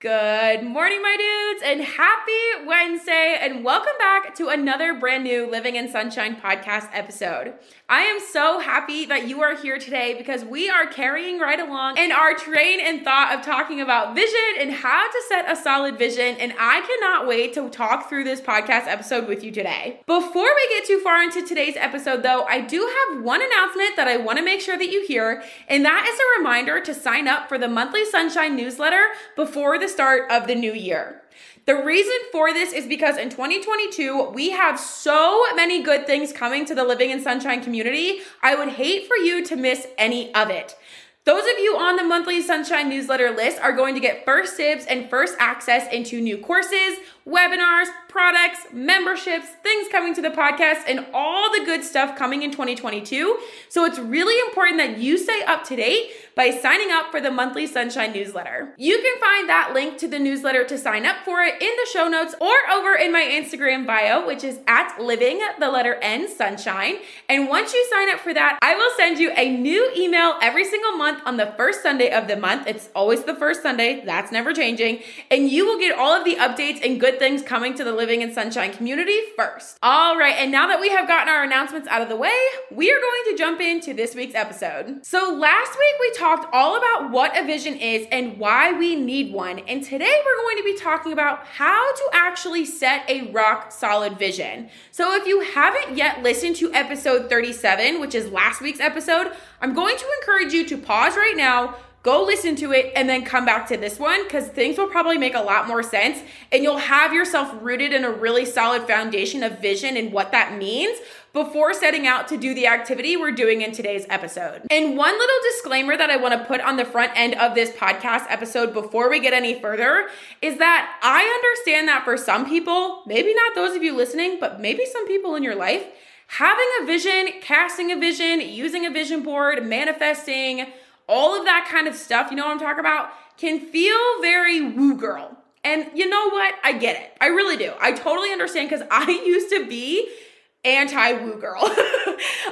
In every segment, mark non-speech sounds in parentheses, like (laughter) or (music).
Good morning, my dudes, and happy Wednesday, and welcome back to another brand new Living in Sunshine podcast episode. I am so happy that you are here today because we are carrying right along in our train and thought of talking about vision and how to set a solid vision. And I cannot wait to talk through this podcast episode with you today. Before we get too far into today's episode, though, I do have one announcement that I want to make sure that you hear, and that is a reminder to sign up for the monthly Sunshine newsletter before the start of the new year. The reason for this is because in 2022, we have so many good things coming to the Living in Sunshine community. I would hate for you to miss any of it. Those of you on the monthly Sunshine newsletter list are going to get first dibs and first access into new courses, webinars, products, memberships, things coming to the podcast, and all the good stuff coming in 2022. So it's really important that you stay up to date by signing up for the monthly Sunshine newsletter. You can find that link to the newsletter to sign up for it in the show notes or over in my Instagram bio, which is at living the letter N sunshine. And once you sign up for that, I will send you a new email every single month on the first Sunday of the month. It's always the first Sunday, that's never changing. And you will get all of the updates and good things coming to the Living in Sunshine community first. All right, and now that we have gotten our announcements out of the way, we are going to jump into this week's episode. So, last week we talked all about what a vision is and why we need one. And today we're going to be talking about how to actually set a rock solid vision. So, if you haven't yet listened to episode 37, which is last week's episode, I'm going to encourage you to pause right now go listen to it and then come back to this one because things will probably make a lot more sense and you'll have yourself rooted in a really solid foundation of vision and what that means before setting out to do the activity we're doing in today's episode. And one little disclaimer that I want to put on the front end of this podcast episode before we get any further is that I understand that for some people, maybe not those of you listening, but maybe some people in your life, having a vision, casting a vision, using a vision board, manifesting, all of that kind of stuff, you know what I'm talking about, can feel very woo girl. And you know what? I get it. I really do. I totally understand because (laughs) I used to be anti woo girl. (laughs)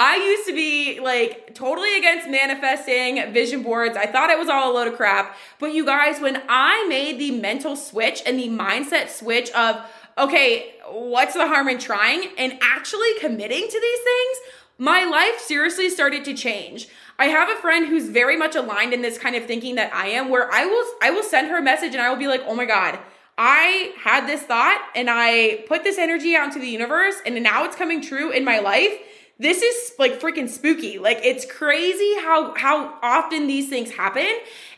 I used to be like totally against manifesting vision boards. I thought it was all a load of crap. But you guys, when I made the mental switch and the mindset switch of, okay, what's the harm in trying and actually committing to these things, my life seriously started to change. I have a friend who's very much aligned in this kind of thinking that I am where I will I will send her a message and I will be like, "Oh my god, I had this thought and I put this energy out into the universe and now it's coming true in my life." This is like freaking spooky. Like it's crazy how how often these things happen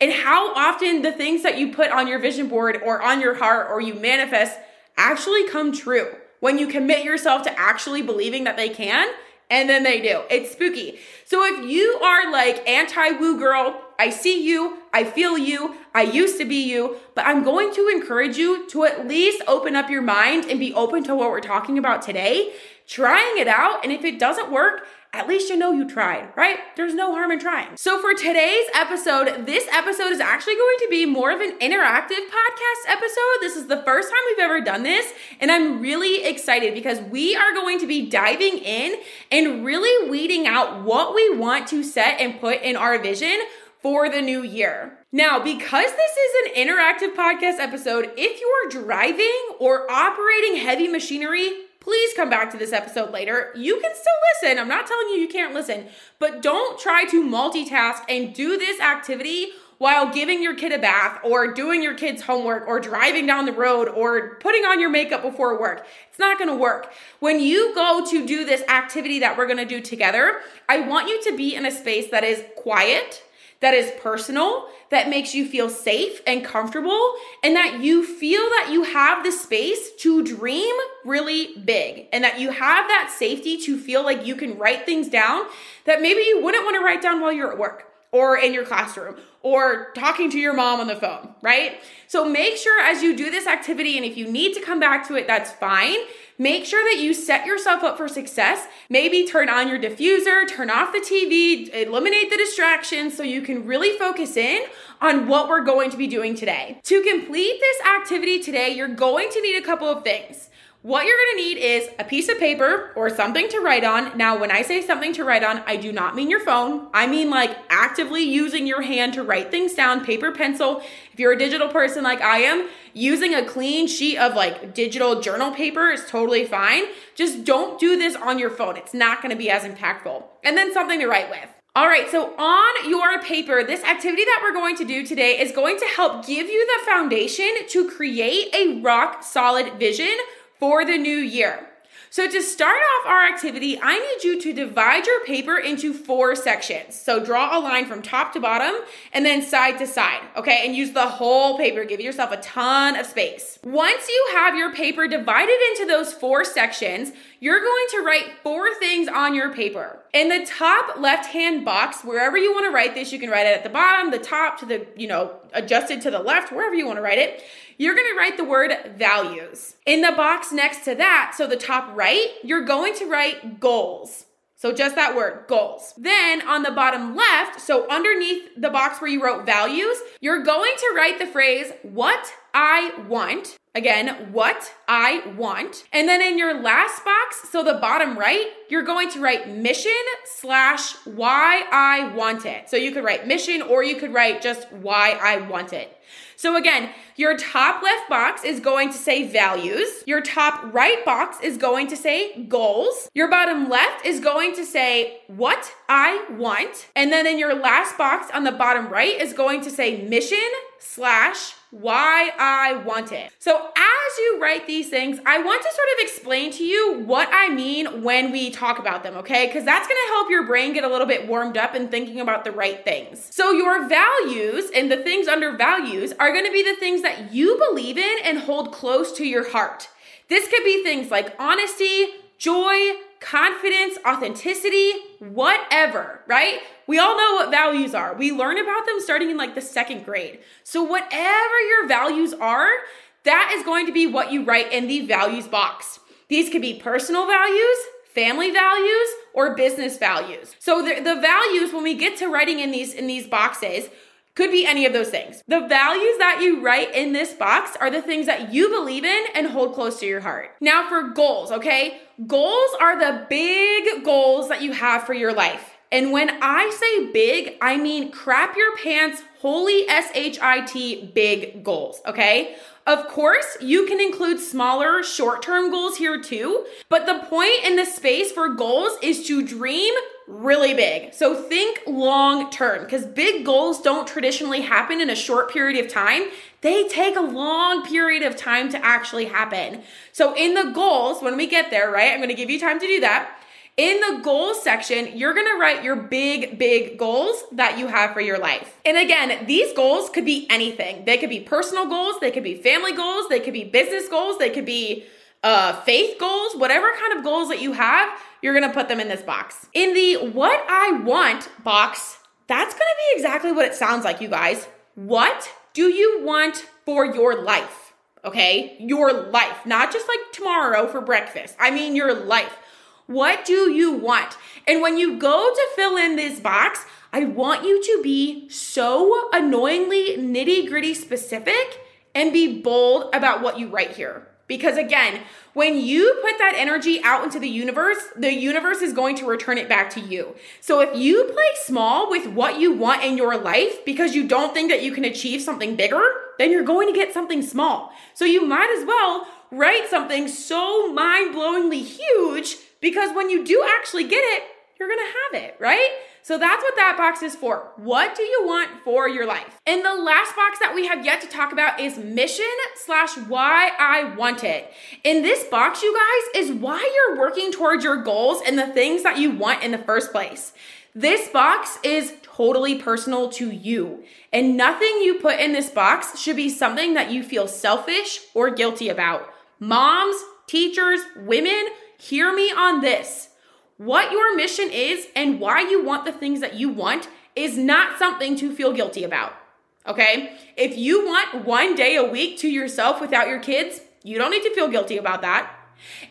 and how often the things that you put on your vision board or on your heart or you manifest actually come true. When you commit yourself to actually believing that they can, and then they do. It's spooky. So if you are like anti woo girl, I see you, I feel you, I used to be you, but I'm going to encourage you to at least open up your mind and be open to what we're talking about today, trying it out. And if it doesn't work, at least you know you tried, right? There's no harm in trying. So, for today's episode, this episode is actually going to be more of an interactive podcast episode. This is the first time we've ever done this, and I'm really excited because we are going to be diving in and really weeding out what we want to set and put in our vision for the new year. Now, because this is an interactive podcast episode, if you're driving or operating heavy machinery, please come back to this episode later. You can still listen. I'm not telling you you can't listen, but don't try to multitask and do this activity while giving your kid a bath or doing your kid's homework or driving down the road or putting on your makeup before work. It's not gonna work. When you go to do this activity that we're gonna do together, I want you to be in a space that is quiet that is personal, that makes you feel safe and comfortable, and that you feel that you have the space to dream really big, and that you have that safety to feel like you can write things down that maybe you wouldn't want to write down while you're at work or in your classroom or talking to your mom on the phone, right? So make sure as you do this activity, and if you need to come back to it, that's fine. Make sure that you set yourself up for success. Maybe turn on your diffuser, turn off the TV, eliminate the distractions so you can really focus in on what we're going to be doing today. To complete this activity today, you're going to need a couple of things. What you're gonna need is a piece of paper or something to write on. Now, when I say something to write on, I do not mean your phone. I mean like actively using your hand to write things down, paper, pencil. If you're a digital person like I am, using a clean sheet of like digital journal paper is totally fine. Just don't do this on your phone. It's not gonna be as impactful. And then something to write with. All right, so on your paper, this activity that we're going to do today is going to help give you the foundation to create a rock solid vision for the new year. So to start off our activity, I need you to divide your paper into four sections. So draw a line from top to bottom and then side to side, okay? And use the whole paper. Give yourself a ton of space. Once you have your paper divided into those four sections, you're going to write four things on your paper. In the top left-hand box, wherever you want to write this, you can write it at the bottom, the top to the, you know, adjusted to the left, wherever you want to write it you're going to write the word values. In the box next to that, so the top right, you're going to write goals. So just that word, goals. Then on the bottom left, so underneath the box where you wrote values, you're going to write the phrase, what I want. Again, what I want. And then in your last box, so the bottom right, you're going to write mission slash why I want it. So you could write mission or you could write just why I want it. So again, your top left box is going to say values. Your top right box is going to say goals. Your bottom left is going to say what I want. And then in your last box on the bottom right is going to say mission slash why I want it. So as you write these things, I want to sort of explain to you what I mean when we talk about them, okay? Because that's gonna help your brain get a little bit warmed up and thinking about the right things. So your values and the things under values are gonna be the things that you believe in and hold close to your heart. This could be things like honesty, joy, confidence, authenticity, whatever, right? We all know what values are. We learn about them starting in like the second grade. So, whatever your values are, that is going to be what you write in the values box. These could be personal values, family values, or business values. So the, the values when we get to writing in these in these boxes, could be any of those things. The values that you write in this box are the things that you believe in and hold close to your heart. Now, for goals, okay? Goals are the big goals that you have for your life. And when I say big, I mean crap your pants, holy S H I T, big goals, okay? Of course, you can include smaller short term goals here too, but the point in the space for goals is to dream really big. So think long term because big goals don't traditionally happen in a short period of time. They take a long period of time to actually happen. So in the goals, when we get there, right, I'm to give you time to do that. In the goals section, you're gonna write your big, big goals that you have for your life. And again, these goals could be anything. They could be personal goals, they could be family goals, they could be business goals, they could be uh, faith goals, whatever kind of goals that you have, you're gonna put them in this box. In the what I want box, that's gonna be exactly what it sounds like, you guys. What do you want for your life? Okay, your life, not just like tomorrow for breakfast. I mean, your life. What do you want? And when you go to fill in this box, I want you to be so annoyingly nitty gritty specific and be bold about what you write here. Because again, when you put that energy out into the universe, the universe is going to return it back to you. So if you play small with what you want in your life because you don't think that you can achieve something bigger, then you're going to get something small. So you might as well write something so mind blowingly huge because when you do actually get it, you're gonna have it, right? So that's what that box is for. What do you want for your life? And the last box that we have yet to talk about is mission slash why I want it. In this box, you guys, is why you're working towards your goals and the things that you want in the first place. This box is totally personal to you. And nothing you put in this box should be something that you feel selfish or guilty about. Moms, teachers, women, hear me on this. What your mission is and why you want the things that you want is not something to feel guilty about. Okay? If you want one day a week to yourself without your kids, you don't need to feel guilty about that.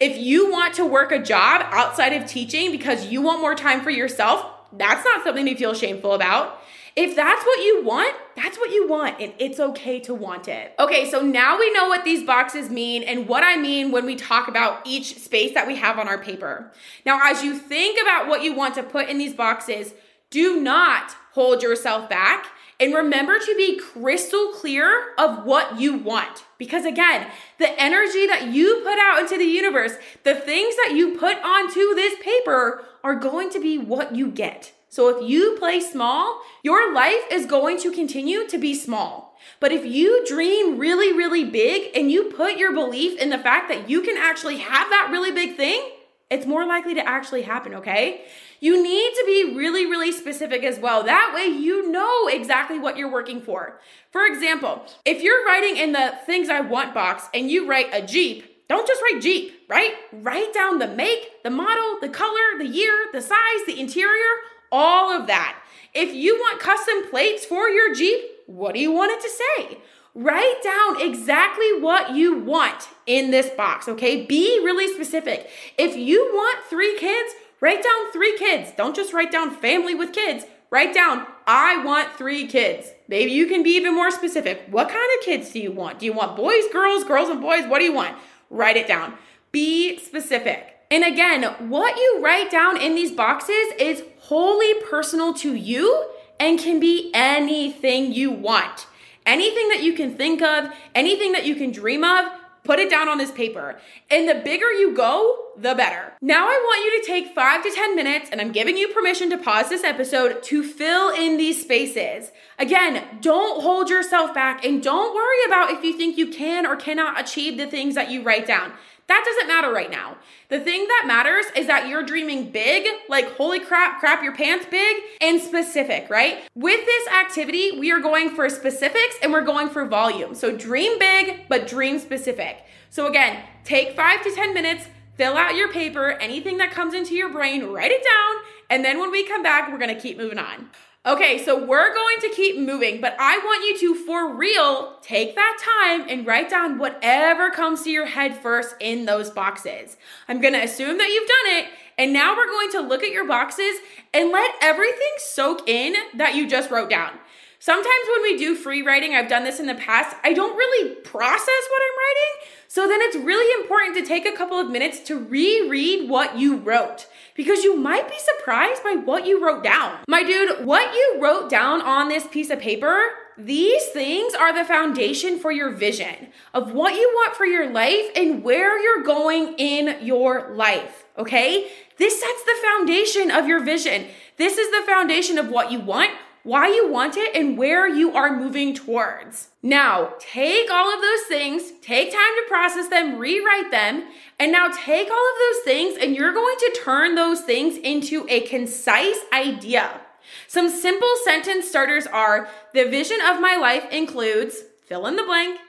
If you want to work a job outside of teaching because you want more time for yourself, that's not something to feel shameful about. If that's what you want, that's what you want, and it's okay to want it. Okay, so now we know what these boxes mean and what I mean when we talk about each space that we have on our paper. Now, as you think about what you want to put in these boxes, do not hold yourself back and remember to be crystal clear of what you want. Because again, the energy that you put out into the universe, the things that you put onto this paper are going to be what you get. So if you play small, your life is going to continue to be small. But if you dream really, really big and you put your belief in the fact that you can actually have that really big thing, it's more likely to actually happen, okay? You need to be really, really specific as well. That way you know exactly what you're working for. For example, if you're writing in the things I want box and you write a Jeep, don't just write Jeep, right? Write down the make, the model, the color, the year, the size, the interior, all of that. If you want custom plates for your Jeep, what do you want it to say? Write down exactly what you want in this box, okay? Be really specific. If you want three kids, write down three kids. Don't just write down family with kids. Write down, I want three kids. Maybe you can be even more specific. What kind of kids do you want? Do you want boys, girls, girls, and boys? What do you want? Write it down. Be specific. And again, what you write down in these boxes is wholly personal to you and can be anything you want. Anything that you can think of, anything that you can dream of, put it down on this paper. And the bigger you go, the better. Now I want you to take five to 10 minutes, and I'm giving you permission to pause this episode to fill in these spaces. Again, don't hold yourself back and don't worry about if you think you can or cannot achieve the things that you write down. That doesn't matter right now. The thing that matters is that you're dreaming big, like holy crap, crap your pants big, and specific, right? With this activity, we are going for specifics and we're going for volume. So dream big, but dream specific. So again, take five to 10 minutes, fill out your paper, anything that comes into your brain, write it down, and then when we come back, we're gonna keep moving on. Okay, so we're going to keep moving, but I want you to, for real, take that time and write down whatever comes to your head first in those boxes. I'm gonna assume that you've done it, and now we're going to look at your boxes and let everything soak in that you just wrote down. Sometimes when we do free writing, I've done this in the past, I don't really process what I'm writing. So then it's really important to take a couple of minutes to reread what you wrote because you might be surprised by what you wrote down. My dude, what you wrote down on this piece of paper, these things are the foundation for your vision of what you want for your life and where you're going in your life. Okay? This sets the foundation of your vision. This is the foundation of what you want, why you want it, and where you are moving towards. Now, take all of those things, take time to process them, rewrite them, and now take all of those things and you're going to turn those things into a concise idea. Some simple sentence starters are the vision of my life includes fill in the blank.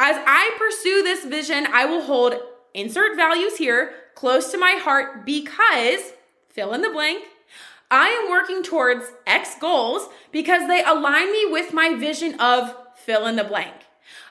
As I pursue this vision, I will hold insert values here close to my heart because fill in the blank. I am working towards X goals because they align me with my vision of fill in the blank.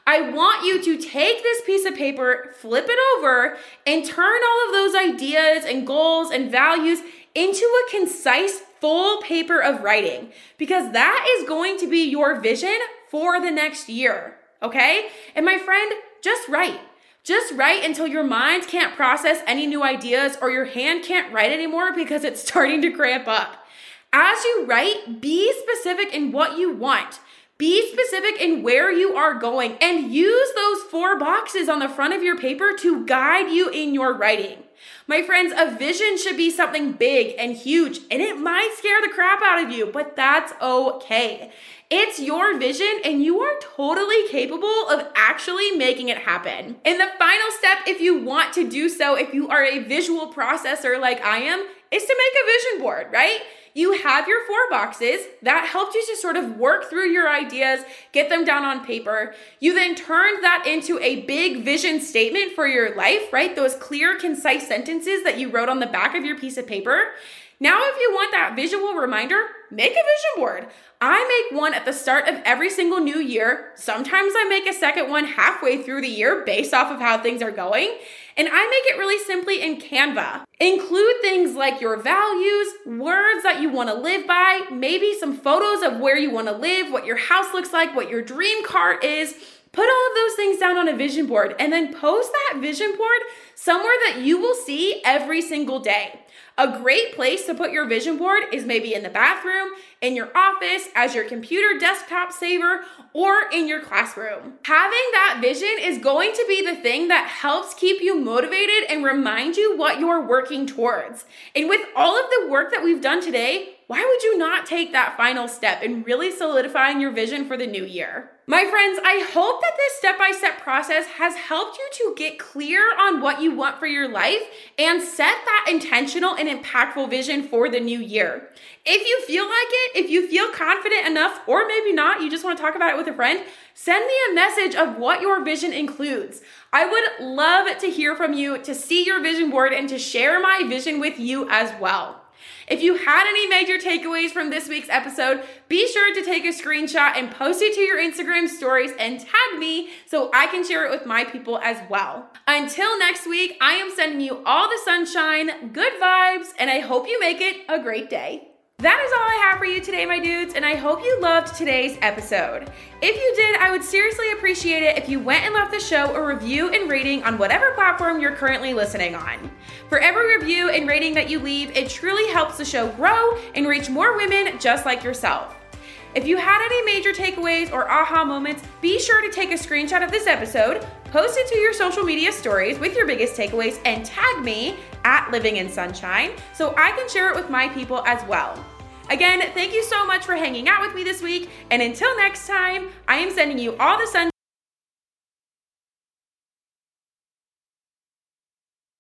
I want you to take this piece of paper, flip it over, and turn all of those ideas and goals and values into a concise, full paper of writing because that is going to be your vision for the next year. Okay? And my friend, just write. Just write until your mind can't process any new ideas or your hand can't write anymore because it's starting to cramp up. As you write, be specific in what you want. Be specific in where you are going and use those four boxes on the front of your paper to guide you in your writing. My friends, a vision should be something big and huge, and it might scare the crap out of you, but that's okay. It's your vision, and you are totally capable of actually making it happen. And the final step, if you want to do so, if you are a visual processor like I am, is to make a vision board, right? You have your four boxes that helped you to sort of work through your ideas, get them down on paper. You then turned that into a big vision statement for your life, right? Those clear, concise sentences that you wrote on the back of your piece of paper. Now, if you want that visual reminder, make a vision board. I make one at the start of every single new year. Sometimes I make a second one halfway through the year based off of how things are going. And I make it really simply in Canva. Include things like your values, words that you want to live by, maybe some photos of where you want to live, what your house looks like, what your dream car is. Put all of those things down on a vision board and then post that vision board somewhere that you will see every single day. A great place to put your vision board is maybe in the bathroom, in your office, as your computer desktop saver, or in your classroom. Having that vision is going to be the thing that helps keep you motivated and remind you what you're working towards. And with all of the work that we've done today, why would you not take that final step in really solidifying your vision for the new year? My friends, I hope that this step by step process has helped you to get clear on what you want for your life and set that intentional and impactful vision for the new year. If you feel like it, if you feel confident enough, or maybe not, you just want to talk about it with a friend, send me a message of what your vision includes. I would love to hear from you, to see your vision board, and to share my vision with you as well. If you had any major takeaways from this week's episode, be sure to take a screenshot and post it to your Instagram stories and tag me so I can share it with my people as well. Until next week, I am sending you all the sunshine, good vibes, and I hope you make it a great day. That is all I have for you today, my dudes, and I hope you loved today's episode. If you did, I would seriously appreciate it if you went and left the show a review and rating on whatever platform you're currently listening on. For every review and rating that you leave, it truly helps the show grow and reach more women just like yourself. If you had any major takeaways or aha moments, be sure to take a screenshot of this episode, post it to your social media stories with your biggest takeaways, and tag me at Living in Sunshine so I can share it with my people as well. Again, thank you so much for hanging out with me this week, and until next time, I am sending you all the sun.